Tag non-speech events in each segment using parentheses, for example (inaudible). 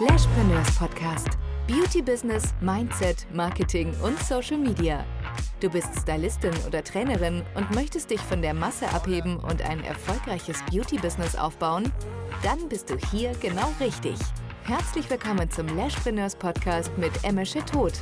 Lashpreneurs Podcast. Beauty Business, Mindset, Marketing und Social Media. Du bist Stylistin oder Trainerin und möchtest dich von der Masse abheben und ein erfolgreiches Beauty Business aufbauen? Dann bist du hier genau richtig. Herzlich willkommen zum Lashpreneurs Podcast mit Emesche Tod.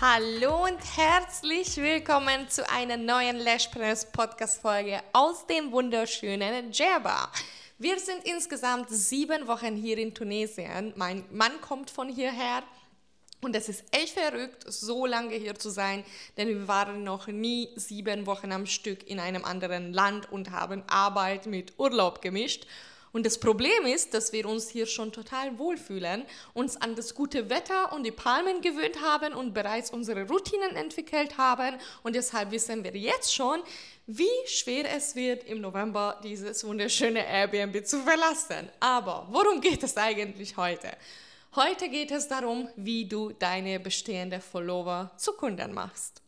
Hallo und herzlich willkommen zu einer neuen Lashpreneurs Podcast Folge aus dem wunderschönen Djerba. Wir sind insgesamt sieben Wochen hier in Tunesien. Mein Mann kommt von hierher. Und es ist echt verrückt, so lange hier zu sein, denn wir waren noch nie sieben Wochen am Stück in einem anderen Land und haben Arbeit mit Urlaub gemischt. Und das Problem ist, dass wir uns hier schon total wohlfühlen, uns an das gute Wetter und die Palmen gewöhnt haben und bereits unsere Routinen entwickelt haben. Und deshalb wissen wir jetzt schon, wie schwer es wird, im November dieses wunderschöne Airbnb zu verlassen. Aber worum geht es eigentlich heute? Heute geht es darum, wie du deine bestehenden Follower zu Kunden machst.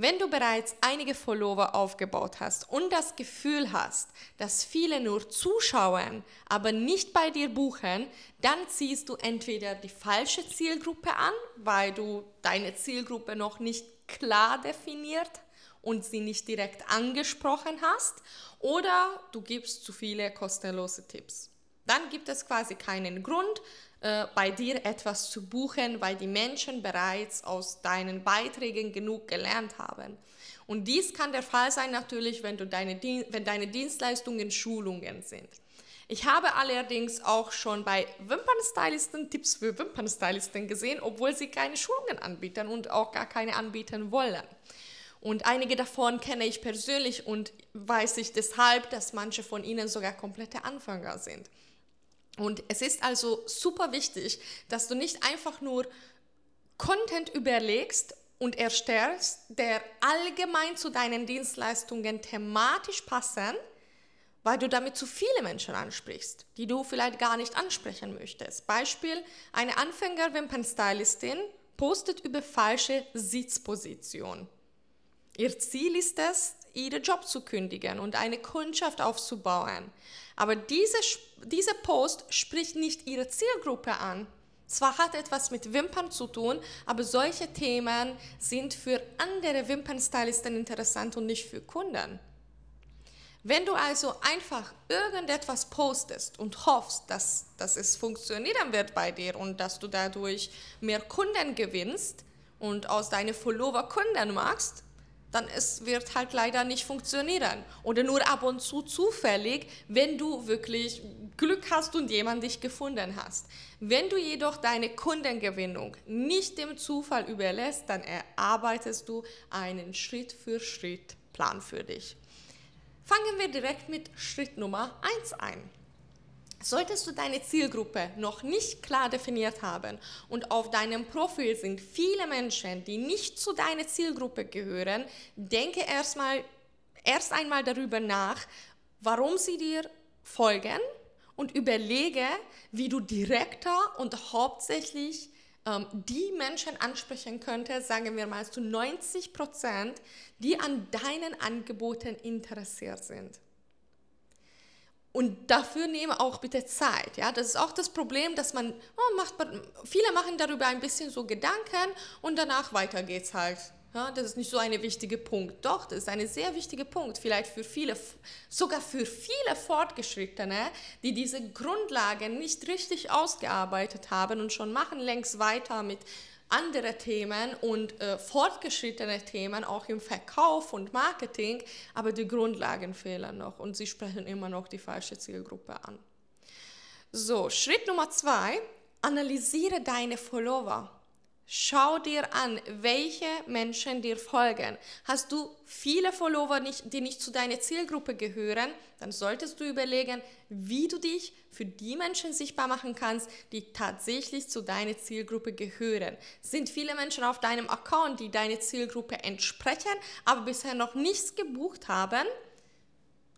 Wenn du bereits einige Follower aufgebaut hast und das Gefühl hast, dass viele nur zuschauen, aber nicht bei dir buchen, dann ziehst du entweder die falsche Zielgruppe an, weil du deine Zielgruppe noch nicht klar definiert und sie nicht direkt angesprochen hast, oder du gibst zu viele kostenlose Tipps. Dann gibt es quasi keinen Grund, äh, bei dir etwas zu buchen, weil die Menschen bereits aus deinen Beiträgen genug gelernt haben. Und dies kann der Fall sein natürlich, wenn, du deine, wenn deine Dienstleistungen Schulungen sind. Ich habe allerdings auch schon bei Wimpernstylisten Tipps für Wimpernstylisten gesehen, obwohl sie keine Schulungen anbieten und auch gar keine anbieten wollen. Und einige davon kenne ich persönlich und weiß ich deshalb, dass manche von ihnen sogar komplette Anfänger sind. Und es ist also super wichtig, dass du nicht einfach nur Content überlegst und erstellst, der allgemein zu deinen Dienstleistungen thematisch passen, weil du damit zu viele Menschen ansprichst, die du vielleicht gar nicht ansprechen möchtest. Beispiel, eine Anfänger-Wimpernstylistin postet über falsche Sitzposition. Ihr Ziel ist es, ihren Job zu kündigen und eine Kundschaft aufzubauen. Aber diese, dieser Post spricht nicht ihre Zielgruppe an. Zwar hat etwas mit Wimpern zu tun, aber solche Themen sind für andere Wimpernstylisten interessant und nicht für Kunden. Wenn du also einfach irgendetwas postest und hoffst, dass, dass es funktionieren wird bei dir und dass du dadurch mehr Kunden gewinnst und aus deinen Follower Kunden machst, dann es wird halt leider nicht funktionieren. Oder nur ab und zu zufällig, wenn du wirklich Glück hast und jemand dich gefunden hast. Wenn du jedoch deine Kundengewinnung nicht dem Zufall überlässt, dann erarbeitest du einen Schritt für Schritt Plan für dich. Fangen wir direkt mit Schritt Nummer 1 ein. Solltest du deine Zielgruppe noch nicht klar definiert haben und auf deinem Profil sind viele Menschen, die nicht zu deiner Zielgruppe gehören, denke erstmal erst einmal darüber nach, warum sie dir folgen und überlege, wie du direkter und hauptsächlich ähm, die Menschen ansprechen könntest, sagen wir mal zu 90 Prozent, die an deinen Angeboten interessiert sind. Und dafür nehme auch bitte Zeit. Ja, das ist auch das Problem, dass man, oh, macht, viele machen darüber ein bisschen so Gedanken und danach weiter geht's halt. Ja, das ist nicht so ein wichtiger Punkt. Doch, das ist ein sehr wichtiger Punkt. Vielleicht für viele, sogar für viele Fortgeschrittene, die diese Grundlagen nicht richtig ausgearbeitet haben und schon machen längst weiter mit andere Themen und äh, fortgeschrittene Themen auch im Verkauf und Marketing, aber die Grundlagen fehlen noch und sie sprechen immer noch die falsche Zielgruppe an. So, Schritt Nummer zwei, analysiere deine Follower. Schau dir an, welche Menschen dir folgen. Hast du viele Follower, die nicht zu deiner Zielgruppe gehören, dann solltest du überlegen, wie du dich für die Menschen sichtbar machen kannst, die tatsächlich zu deiner Zielgruppe gehören. Sind viele Menschen auf deinem Account, die deiner Zielgruppe entsprechen, aber bisher noch nichts gebucht haben?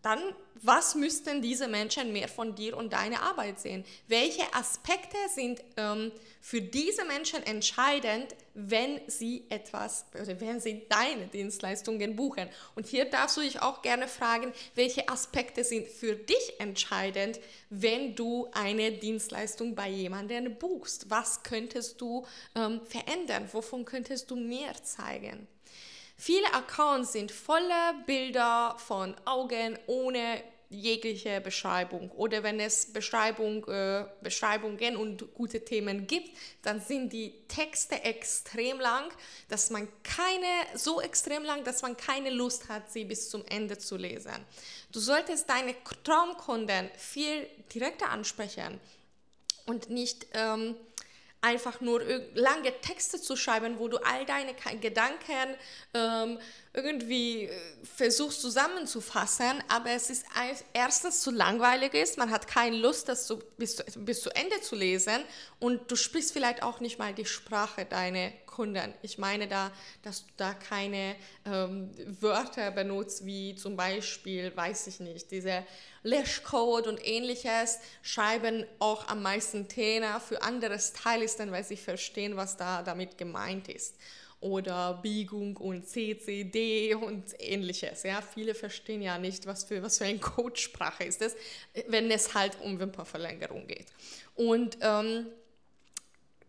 Dann was müssten diese Menschen mehr von dir und deiner Arbeit sehen? Welche Aspekte sind ähm, für diese Menschen entscheidend, wenn sie etwas oder wenn sie deine Dienstleistungen buchen? Und hier darfst du dich auch gerne fragen, welche Aspekte sind für dich entscheidend, wenn du eine Dienstleistung bei jemandem buchst? Was könntest du ähm, verändern? Wovon könntest du mehr zeigen? Viele Accounts sind voller Bilder von Augen ohne jegliche Beschreibung. Oder wenn es Beschreibung, äh, Beschreibungen und gute Themen gibt, dann sind die Texte extrem lang, dass man keine, so extrem lang, dass man keine Lust hat, sie bis zum Ende zu lesen. Du solltest deine Traumkunden viel direkter ansprechen und nicht ähm, einfach nur lange Texte zu schreiben, wo du all deine Gedanken ähm, irgendwie äh, versuchst zusammenzufassen, aber es ist erstens zu langweilig ist, man hat keine Lust, das zu, bis, zu, bis zu Ende zu lesen und du sprichst vielleicht auch nicht mal die Sprache deiner Kunden. Ich meine da, dass du da keine ähm, Wörter benutzt, wie zum Beispiel, weiß ich nicht, diese Lashcode und ähnliches schreiben auch am meisten Trainer für andere Stylisten, weil sie verstehen, was da damit gemeint ist. Oder Biegung und CCD und ähnliches. Ja, viele verstehen ja nicht, was für, was für eine (laughs) Codesprache ist das, wenn es halt um Wimperverlängerung geht. Und ähm,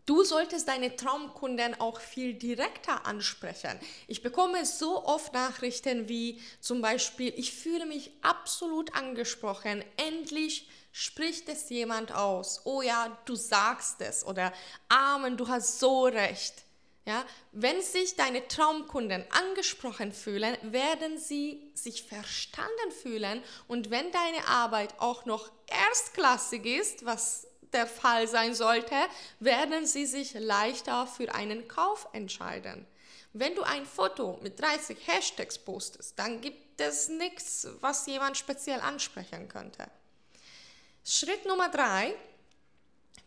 Du solltest deine Traumkunden auch viel direkter ansprechen. Ich bekomme so oft Nachrichten wie zum Beispiel, ich fühle mich absolut angesprochen, endlich spricht es jemand aus. Oh ja, du sagst es oder Amen, du hast so recht. Ja, wenn sich deine Traumkunden angesprochen fühlen, werden sie sich verstanden fühlen und wenn deine Arbeit auch noch erstklassig ist, was der Fall sein sollte, werden Sie sich leichter für einen Kauf entscheiden. Wenn du ein Foto mit 30 Hashtags postest, dann gibt es nichts, was jemand speziell ansprechen könnte. Schritt Nummer drei: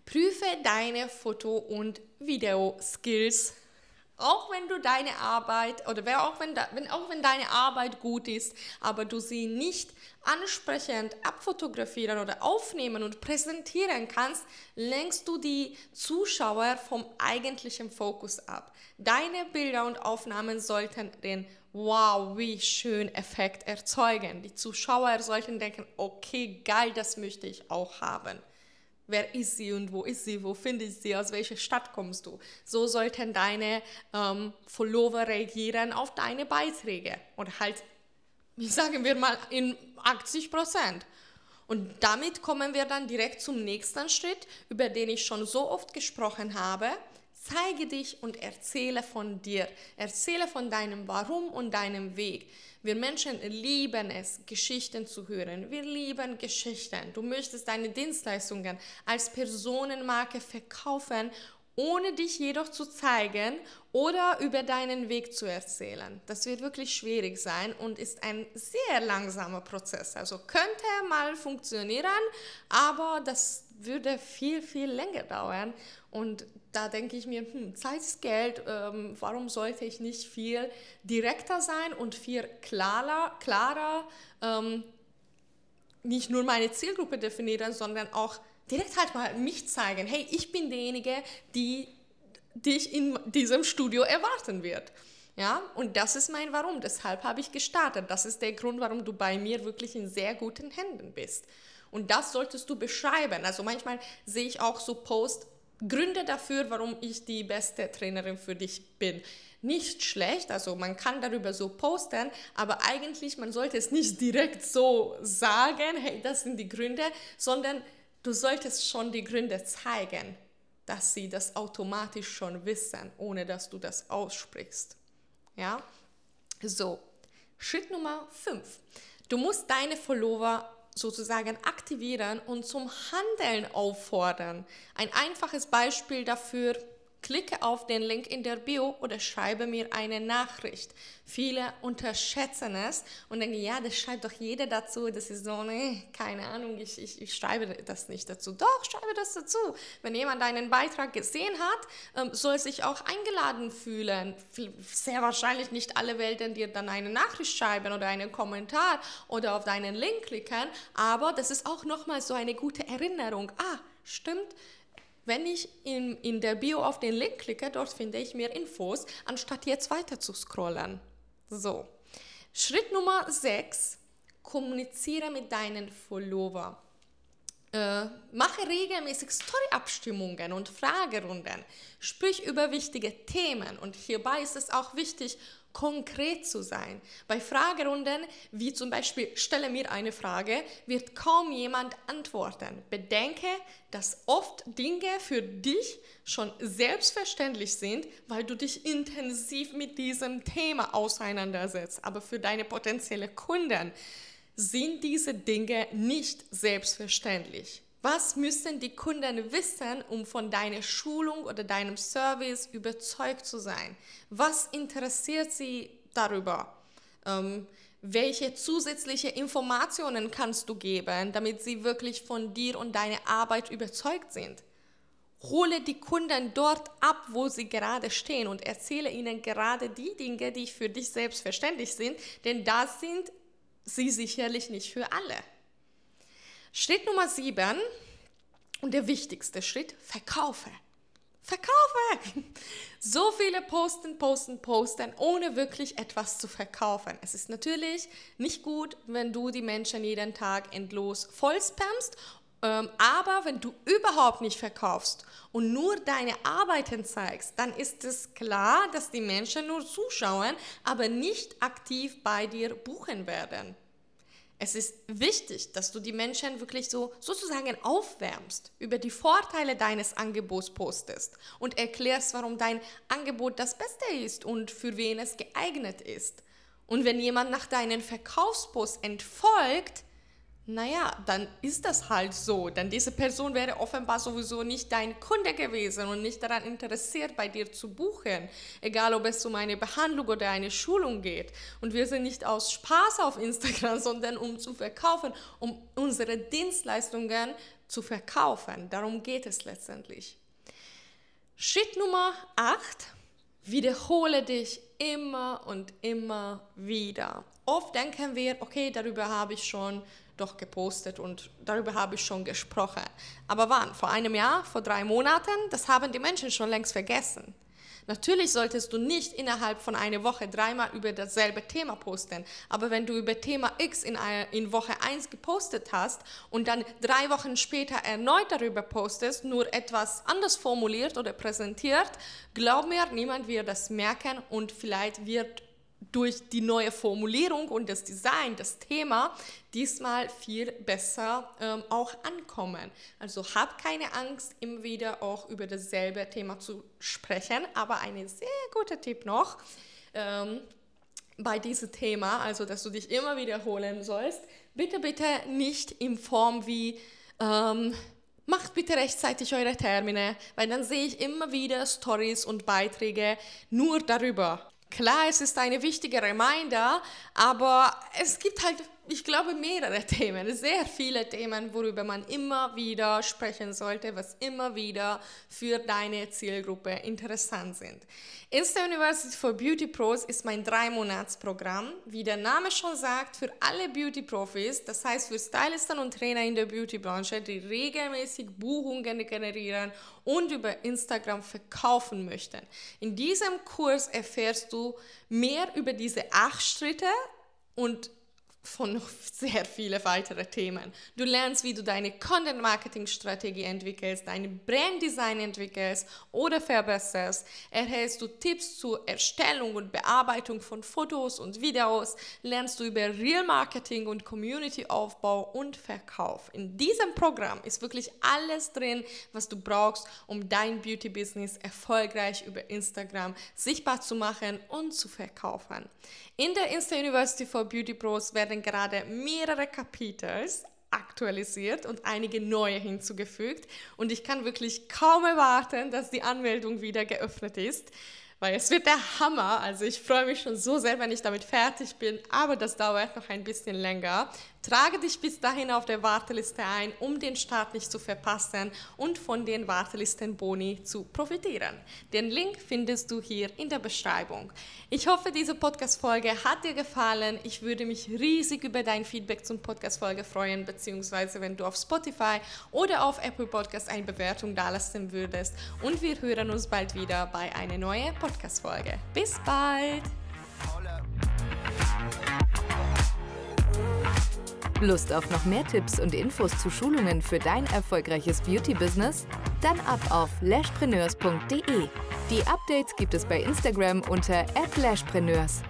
Prüfe deine Foto- und Videoskills auch wenn du deine Arbeit oder auch wenn, wenn, auch wenn deine Arbeit gut ist, aber du sie nicht ansprechend abfotografieren oder aufnehmen und präsentieren kannst, lenkst du die Zuschauer vom eigentlichen Fokus ab. Deine Bilder und Aufnahmen sollten den Wow, wie schön Effekt erzeugen. Die Zuschauer sollten denken, okay, geil, das möchte ich auch haben. Wer ist sie und wo ist sie? Wo finde ich sie? Aus welcher Stadt kommst du? So sollten deine ähm, Follower reagieren auf deine Beiträge. Und halt, sagen wir mal, in 80 Prozent. Und damit kommen wir dann direkt zum nächsten Schritt, über den ich schon so oft gesprochen habe. Zeige dich und erzähle von dir. Erzähle von deinem Warum und deinem Weg. Wir Menschen lieben es, Geschichten zu hören. Wir lieben Geschichten. Du möchtest deine Dienstleistungen als Personenmarke verkaufen, ohne dich jedoch zu zeigen oder über deinen Weg zu erzählen. Das wird wirklich schwierig sein und ist ein sehr langsamer Prozess. Also könnte mal funktionieren, aber das würde viel, viel länger dauern. Und da denke ich mir, hm, Zeit ist Geld, ähm, warum sollte ich nicht viel direkter sein und viel klarer, klarer ähm, nicht nur meine Zielgruppe definieren, sondern auch direkt halt mal mich zeigen, hey, ich bin derjenige, die dich in diesem Studio erwarten wird. Ja, und das ist mein Warum. Deshalb habe ich gestartet. Das ist der Grund, warum du bei mir wirklich in sehr guten Händen bist. Und das solltest du beschreiben. Also manchmal sehe ich auch so Posts, Gründe dafür, warum ich die beste Trainerin für dich bin. Nicht schlecht, also man kann darüber so posten, aber eigentlich man sollte es nicht direkt so sagen, hey, das sind die Gründe, sondern du solltest schon die Gründe zeigen, dass sie das automatisch schon wissen, ohne dass du das aussprichst. Ja? So, Schritt Nummer 5. Du musst deine Follower sozusagen aktivieren und zum Handeln auffordern. Ein einfaches Beispiel dafür Klicke auf den Link in der Bio oder schreibe mir eine Nachricht. Viele unterschätzen es und denken, ja, das schreibt doch jeder dazu. Das ist so, nee, keine Ahnung, ich, ich, ich schreibe das nicht dazu. Doch, schreibe das dazu. Wenn jemand einen Beitrag gesehen hat, ähm, soll sich auch eingeladen fühlen. Sehr wahrscheinlich nicht alle werden dir dann eine Nachricht schreiben oder einen Kommentar oder auf deinen Link klicken, aber das ist auch nochmal so eine gute Erinnerung. Ah, stimmt, wenn ich in, in der Bio auf den Link klicke, dort finde ich mehr Infos, anstatt jetzt weiter zu scrollen. So. Schritt Nummer 6. Kommuniziere mit deinen Followern. Äh, mache regelmäßig Story-Abstimmungen und Fragerunden. Sprich über wichtige Themen. Und hierbei ist es auch wichtig, konkret zu sein. Bei Fragerunden, wie zum Beispiel stelle mir eine Frage, wird kaum jemand antworten. Bedenke, dass oft Dinge für dich schon selbstverständlich sind, weil du dich intensiv mit diesem Thema auseinandersetzt. Aber für deine potenziellen Kunden sind diese Dinge nicht selbstverständlich. Was müssen die Kunden wissen, um von deiner Schulung oder deinem Service überzeugt zu sein? Was interessiert sie darüber? Ähm, welche zusätzliche Informationen kannst du geben, damit sie wirklich von dir und deiner Arbeit überzeugt sind? Hole die Kunden dort ab, wo sie gerade stehen und erzähle ihnen gerade die Dinge, die für dich selbstverständlich sind, denn das sind sie sicherlich nicht für alle. Schritt Nummer sieben und der wichtigste Schritt, verkaufe. Verkaufe! (laughs) So viele posten, posten, posten, ohne wirklich etwas zu verkaufen. Es ist natürlich nicht gut, wenn du die Menschen jeden Tag endlos voll spammst, ähm, aber wenn du überhaupt nicht verkaufst und nur deine Arbeiten zeigst, dann ist es klar, dass die Menschen nur zuschauen, aber nicht aktiv bei dir buchen werden. Es ist wichtig, dass du die Menschen wirklich so sozusagen aufwärmst, über die Vorteile deines Angebots postest und erklärst, warum dein Angebot das Beste ist und für wen es geeignet ist. Und wenn jemand nach deinen Verkaufspost entfolgt, naja, dann ist das halt so. Denn diese Person wäre offenbar sowieso nicht dein Kunde gewesen und nicht daran interessiert, bei dir zu buchen. Egal, ob es um eine Behandlung oder eine Schulung geht. Und wir sind nicht aus Spaß auf Instagram, (laughs) sondern um zu verkaufen, um unsere Dienstleistungen zu verkaufen. Darum geht es letztendlich. Schritt Nummer 8. Wiederhole dich immer und immer wieder. Oft denken wir, okay, darüber habe ich schon doch gepostet und darüber habe ich schon gesprochen. Aber wann? Vor einem Jahr? Vor drei Monaten? Das haben die Menschen schon längst vergessen. Natürlich solltest du nicht innerhalb von einer Woche dreimal über dasselbe Thema posten, aber wenn du über Thema X in, in Woche 1 gepostet hast und dann drei Wochen später erneut darüber postest, nur etwas anders formuliert oder präsentiert, glaub mir, niemand wird das merken und vielleicht wird durch die neue Formulierung und das Design, das Thema, diesmal viel besser ähm, auch ankommen. Also hab keine Angst, immer wieder auch über dasselbe Thema zu sprechen. Aber ein sehr guter Tipp noch ähm, bei diesem Thema, also dass du dich immer wiederholen sollst, bitte, bitte nicht in Form wie ähm, macht bitte rechtzeitig eure Termine, weil dann sehe ich immer wieder Stories und Beiträge nur darüber. Klar, es ist eine wichtige Reminder, aber es gibt halt ich glaube, mehrere (laughs) Themen, sehr viele Themen, worüber man immer wieder sprechen sollte, was immer wieder für deine Zielgruppe interessant sind. Insta University for Beauty Pros ist mein Drei-Monats-Programm, wie der Name schon sagt, für alle Beauty-Profis, das heißt für Stylisten und Trainer in der Beauty-Branche, die regelmäßig Buchungen generieren und über Instagram verkaufen möchten. In diesem Kurs erfährst du mehr über diese acht Schritte und von noch (laughs) sehr viele weitere Themen. Du lernst, wie du deine Content-Marketing-Strategie entwickelst, dein Brand-Design entwickelst oder verbesserst. Erhältst du Tipps zur Erstellung und Bearbeitung von Fotos und Videos. Lernst du über Real-Marketing und Community-Aufbau und Verkauf. In diesem Programm ist wirklich alles drin, was du brauchst, um dein Beauty-Business erfolgreich über Instagram sichtbar zu machen und zu verkaufen. In der Insta University for Beauty Pros werden gerade mehrere Kapitels aktualisiert und einige neue hinzugefügt. Und ich kann wirklich kaum erwarten, dass die Anmeldung wieder geöffnet ist weil es wird der Hammer. Also ich freue mich schon so sehr, wenn ich damit fertig bin, aber das dauert noch ein bisschen länger. Trage dich bis dahin auf der Warteliste ein, um den Start nicht zu verpassen und von den Wartelistenboni zu profitieren. Den Link findest du hier in der Beschreibung. Ich hoffe, diese Podcast-Folge hat dir gefallen. Ich würde mich riesig über dein Feedback zum Podcast-Folge freuen, beziehungsweise wenn du auf Spotify oder auf Apple Podcast eine Bewertung dalassen würdest. Und wir hören uns bald wieder bei einer neuen Podcast-Folge. Bis bald! Lust auf noch mehr Tipps und Infos zu Schulungen für dein erfolgreiches Beauty-Business? Dann ab auf lashpreneurs.de. Die Updates gibt es bei Instagram unter @lashpreneurs.